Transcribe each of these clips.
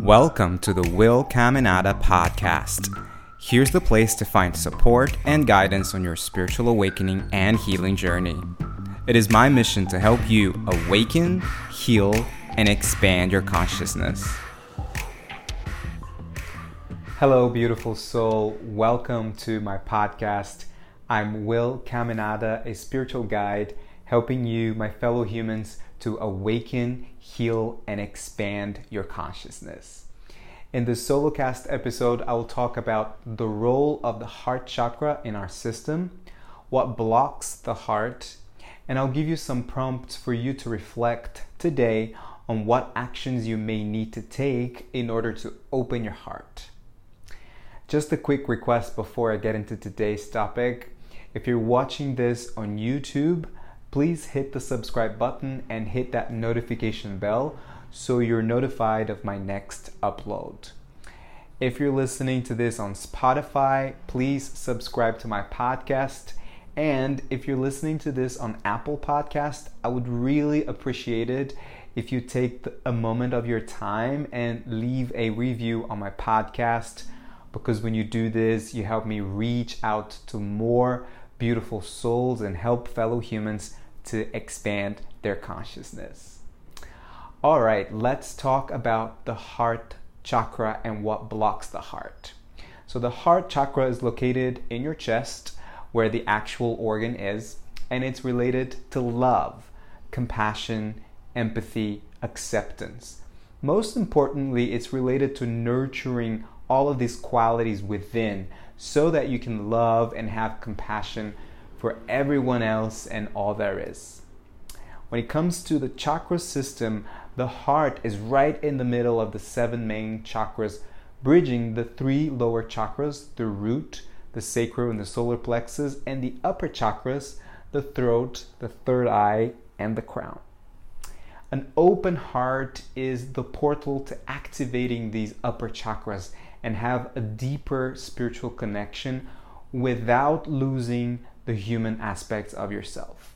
Welcome to the Will Caminada podcast. Here's the place to find support and guidance on your spiritual awakening and healing journey. It is my mission to help you awaken, heal, and expand your consciousness. Hello, beautiful soul. Welcome to my podcast. I'm Will Caminada, a spiritual guide, helping you, my fellow humans, to awaken, heal, and expand your consciousness. In this solocast episode, I will talk about the role of the heart chakra in our system, what blocks the heart, and I'll give you some prompts for you to reflect today on what actions you may need to take in order to open your heart. Just a quick request before I get into today's topic. If you're watching this on YouTube, please hit the subscribe button and hit that notification bell so you're notified of my next upload. If you're listening to this on Spotify, please subscribe to my podcast. And if you're listening to this on Apple Podcast, I would really appreciate it if you take a moment of your time and leave a review on my podcast because when you do this, you help me reach out to more beautiful souls and help fellow humans to expand their consciousness. All right, let's talk about the heart chakra and what blocks the heart. So, the heart chakra is located in your chest where the actual organ is, and it's related to love, compassion, empathy, acceptance. Most importantly, it's related to nurturing all of these qualities within so that you can love and have compassion for everyone else and all there is. When it comes to the chakra system, the heart is right in the middle of the seven main chakras, bridging the three lower chakras the root, the sacral, and the solar plexus, and the upper chakras the throat, the third eye, and the crown. An open heart is the portal to activating these upper chakras and have a deeper spiritual connection without losing the human aspects of yourself.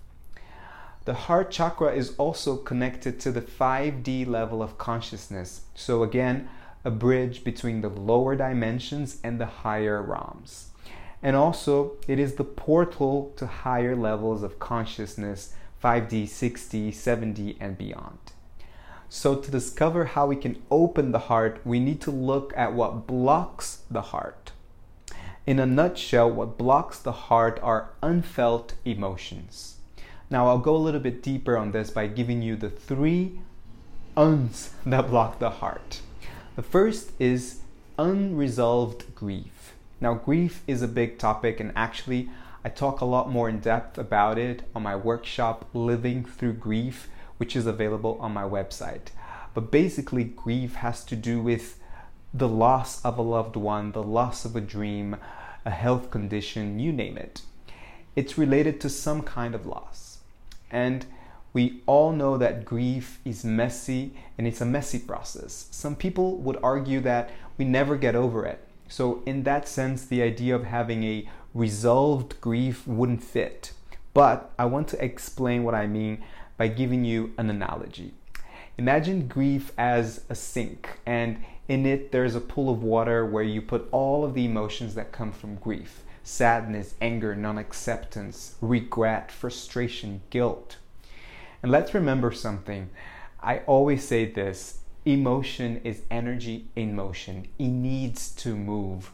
The heart chakra is also connected to the 5D level of consciousness. So, again, a bridge between the lower dimensions and the higher realms. And also, it is the portal to higher levels of consciousness 5D, 6D, 7D, and beyond. So, to discover how we can open the heart, we need to look at what blocks the heart. In a nutshell, what blocks the heart are unfelt emotions. Now, I'll go a little bit deeper on this by giving you the three uns that block the heart. The first is unresolved grief. Now, grief is a big topic, and actually, I talk a lot more in depth about it on my workshop, Living Through Grief, which is available on my website. But basically, grief has to do with the loss of a loved one, the loss of a dream, a health condition, you name it. It's related to some kind of loss. And we all know that grief is messy and it's a messy process. Some people would argue that we never get over it. So, in that sense, the idea of having a resolved grief wouldn't fit. But I want to explain what I mean by giving you an analogy. Imagine grief as a sink, and in it there's a pool of water where you put all of the emotions that come from grief sadness, anger, non acceptance, regret, frustration, guilt. And let's remember something. I always say this emotion is energy in motion, it needs to move.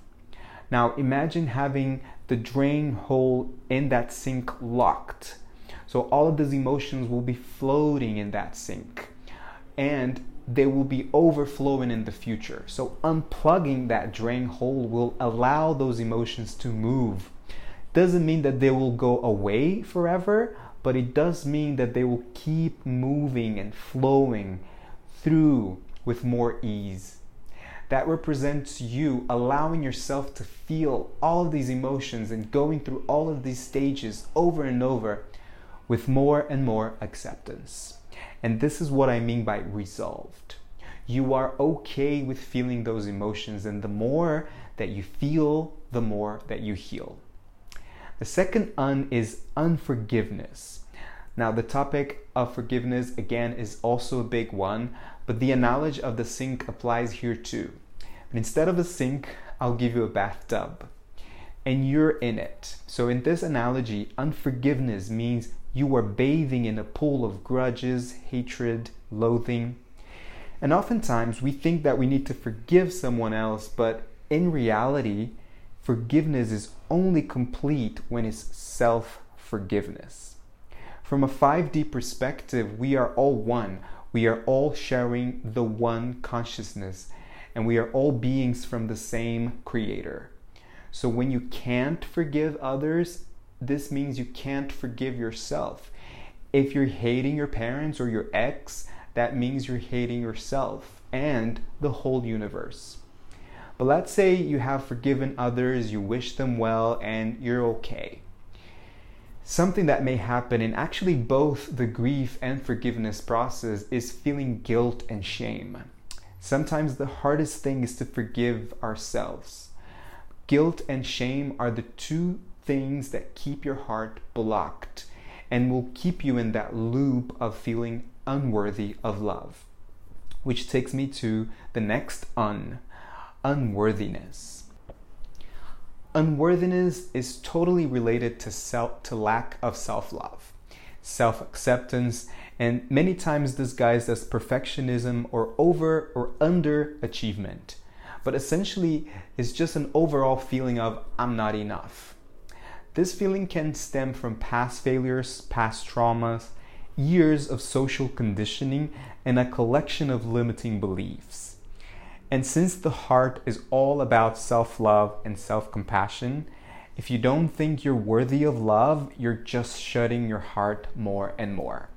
Now imagine having the drain hole in that sink locked. So all of those emotions will be floating in that sink and they will be overflowing in the future. So, unplugging that drain hole will allow those emotions to move. Doesn't mean that they will go away forever, but it does mean that they will keep moving and flowing through with more ease. That represents you allowing yourself to feel all of these emotions and going through all of these stages over and over with more and more acceptance. And this is what I mean by resolved. You are okay with feeling those emotions, and the more that you feel, the more that you heal. The second un is unforgiveness. Now, the topic of forgiveness again is also a big one, but the analogy of the sink applies here too. But instead of a sink, I'll give you a bathtub. And you're in it. So, in this analogy, unforgiveness means you are bathing in a pool of grudges, hatred, loathing. And oftentimes we think that we need to forgive someone else, but in reality, forgiveness is only complete when it's self forgiveness. From a 5D perspective, we are all one. We are all sharing the one consciousness, and we are all beings from the same Creator. So when you can't forgive others, this means you can't forgive yourself. If you're hating your parents or your ex, that means you're hating yourself and the whole universe. But let's say you have forgiven others, you wish them well, and you're okay. Something that may happen in actually both the grief and forgiveness process is feeling guilt and shame. Sometimes the hardest thing is to forgive ourselves. Guilt and shame are the two things that keep your heart blocked and will keep you in that loop of feeling unworthy of love. Which takes me to the next un unworthiness. Unworthiness is totally related to self to lack of self-love, self-acceptance, and many times disguised as perfectionism or over or under achievement. But essentially, it's just an overall feeling of I'm not enough. This feeling can stem from past failures, past traumas, years of social conditioning, and a collection of limiting beliefs. And since the heart is all about self love and self compassion, if you don't think you're worthy of love, you're just shutting your heart more and more.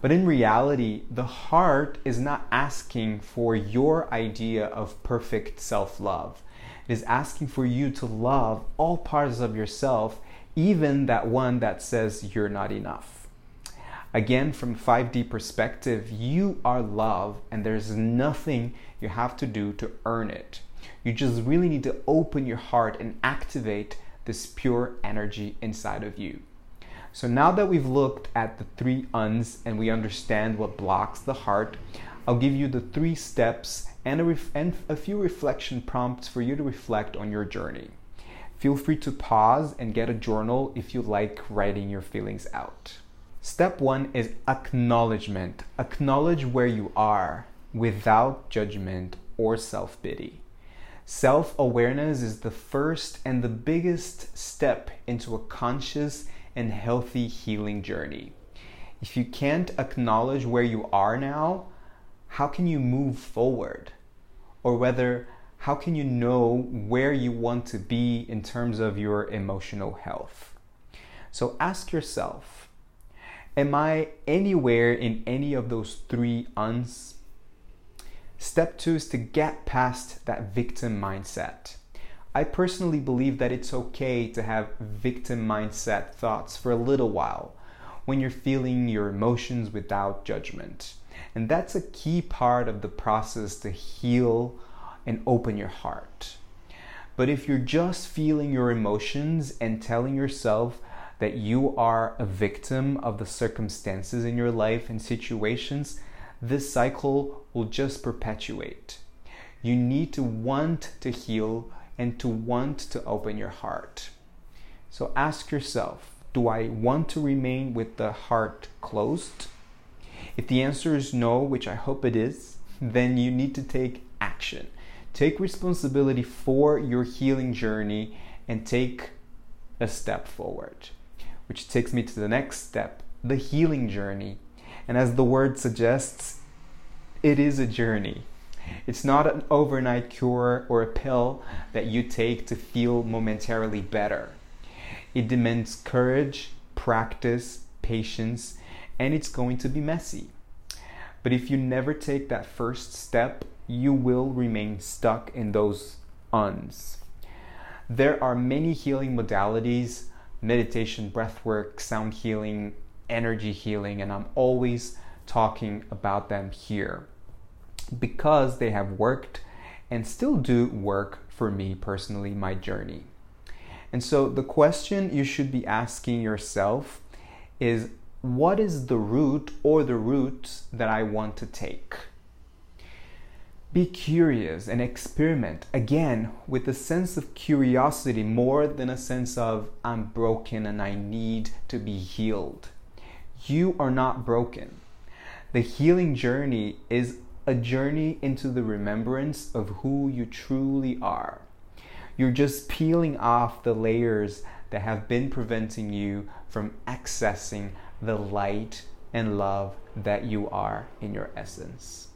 But in reality, the heart is not asking for your idea of perfect self love. It is asking for you to love all parts of yourself, even that one that says you're not enough. Again, from 5D perspective, you are love and there's nothing you have to do to earn it. You just really need to open your heart and activate this pure energy inside of you. So now that we've looked at the three uns and we understand what blocks the heart, I'll give you the three steps and a, ref- and a few reflection prompts for you to reflect on your journey. Feel free to pause and get a journal if you like writing your feelings out. Step one is acknowledgement. Acknowledge where you are without judgment or self pity. Self awareness is the first and the biggest step into a conscious and healthy healing journey. If you can't acknowledge where you are now, how can you move forward? Or whether, how can you know where you want to be in terms of your emotional health? So ask yourself Am I anywhere in any of those three uns? Step two is to get past that victim mindset. I personally believe that it's okay to have victim mindset thoughts for a little while when you're feeling your emotions without judgment. And that's a key part of the process to heal and open your heart. But if you're just feeling your emotions and telling yourself that you are a victim of the circumstances in your life and situations, this cycle will just perpetuate. You need to want to heal and to want to open your heart. So ask yourself do I want to remain with the heart closed? If the answer is no, which I hope it is, then you need to take action. Take responsibility for your healing journey and take a step forward which takes me to the next step the healing journey. And as the word suggests, it is a journey. It's not an overnight cure or a pill that you take to feel momentarily better. It demands courage, practice, patience, and it's going to be messy. But if you never take that first step, you will remain stuck in those uns. There are many healing modalities meditation, breath work, sound healing, energy healing, and I'm always talking about them here because they have worked and still do work for me personally, my journey. And so the question you should be asking yourself is what is the route or the routes that I want to take? be curious and experiment again with a sense of curiosity more than a sense of I'm broken and I need to be healed. You are not broken. The healing journey is a journey into the remembrance of who you truly are. You're just peeling off the layers that have been preventing you from accessing the light and love that you are in your essence.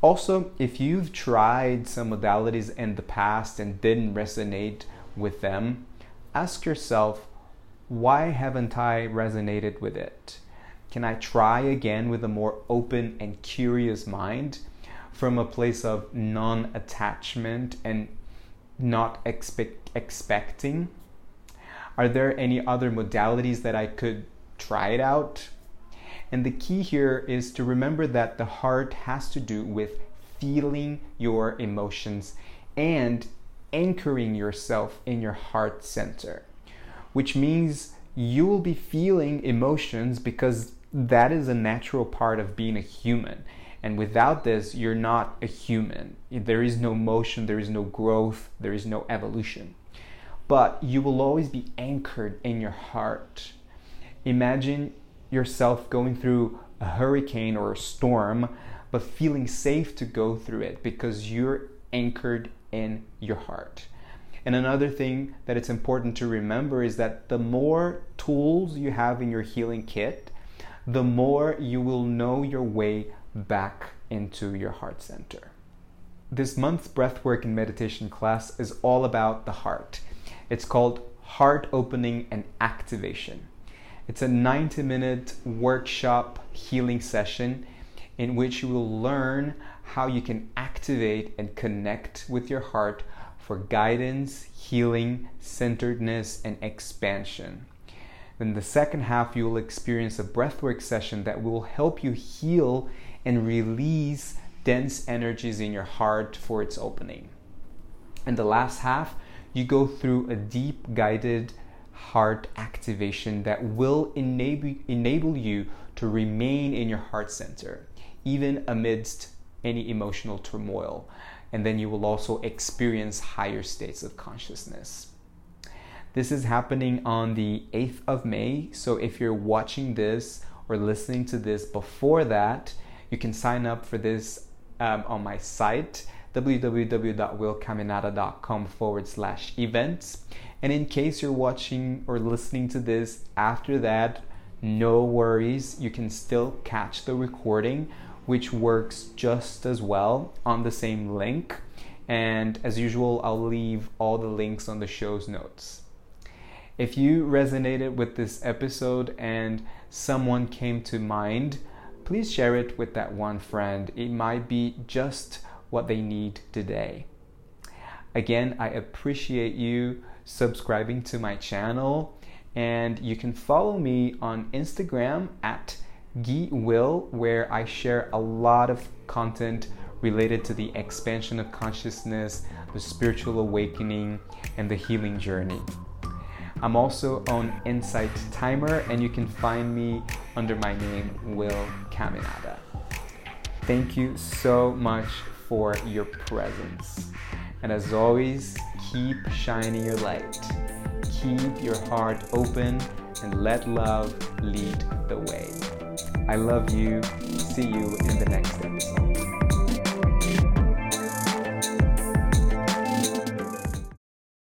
Also, if you've tried some modalities in the past and didn't resonate with them, ask yourself, why haven't I resonated with it? Can I try again with a more open and curious mind from a place of non attachment and not expect, expecting? Are there any other modalities that I could try it out? And the key here is to remember that the heart has to do with feeling your emotions and anchoring yourself in your heart center, which means you will be feeling emotions because that is a natural part of being a human. And without this, you're not a human. There is no motion, there is no growth, there is no evolution. But you will always be anchored in your heart. Imagine yourself going through a hurricane or a storm, but feeling safe to go through it because you're anchored in your heart. And another thing that it's important to remember is that the more tools you have in your healing kit, the more you will know your way back into your heart center. This month's breathwork and meditation class is all about the heart. It's called Heart Opening and Activation. It's a 90 minute workshop healing session in which you will learn how you can activate and connect with your heart for guidance, healing, centeredness, and expansion. In the second half, you will experience a breathwork session that will help you heal and release dense energies in your heart for its opening. In the last half, you go through a deep guided heart activation that will enable, enable you to remain in your heart center, even amidst any emotional turmoil. And then you will also experience higher states of consciousness. This is happening on the 8th of May. So if you're watching this or listening to this before that, you can sign up for this um, on my site www.willcaminada.com forward slash events. And in case you're watching or listening to this after that, no worries, you can still catch the recording, which works just as well on the same link. And as usual, I'll leave all the links on the show's notes. If you resonated with this episode and someone came to mind, please share it with that one friend. It might be just what they need today. Again, I appreciate you subscribing to my channel, and you can follow me on Instagram at Guy Will, where I share a lot of content related to the expansion of consciousness, the spiritual awakening, and the healing journey. I'm also on Insight Timer, and you can find me under my name, Will Caminada. Thank you so much for your presence. And as always, keep shining your light. Keep your heart open and let love lead the way. I love you. See you in the next episode.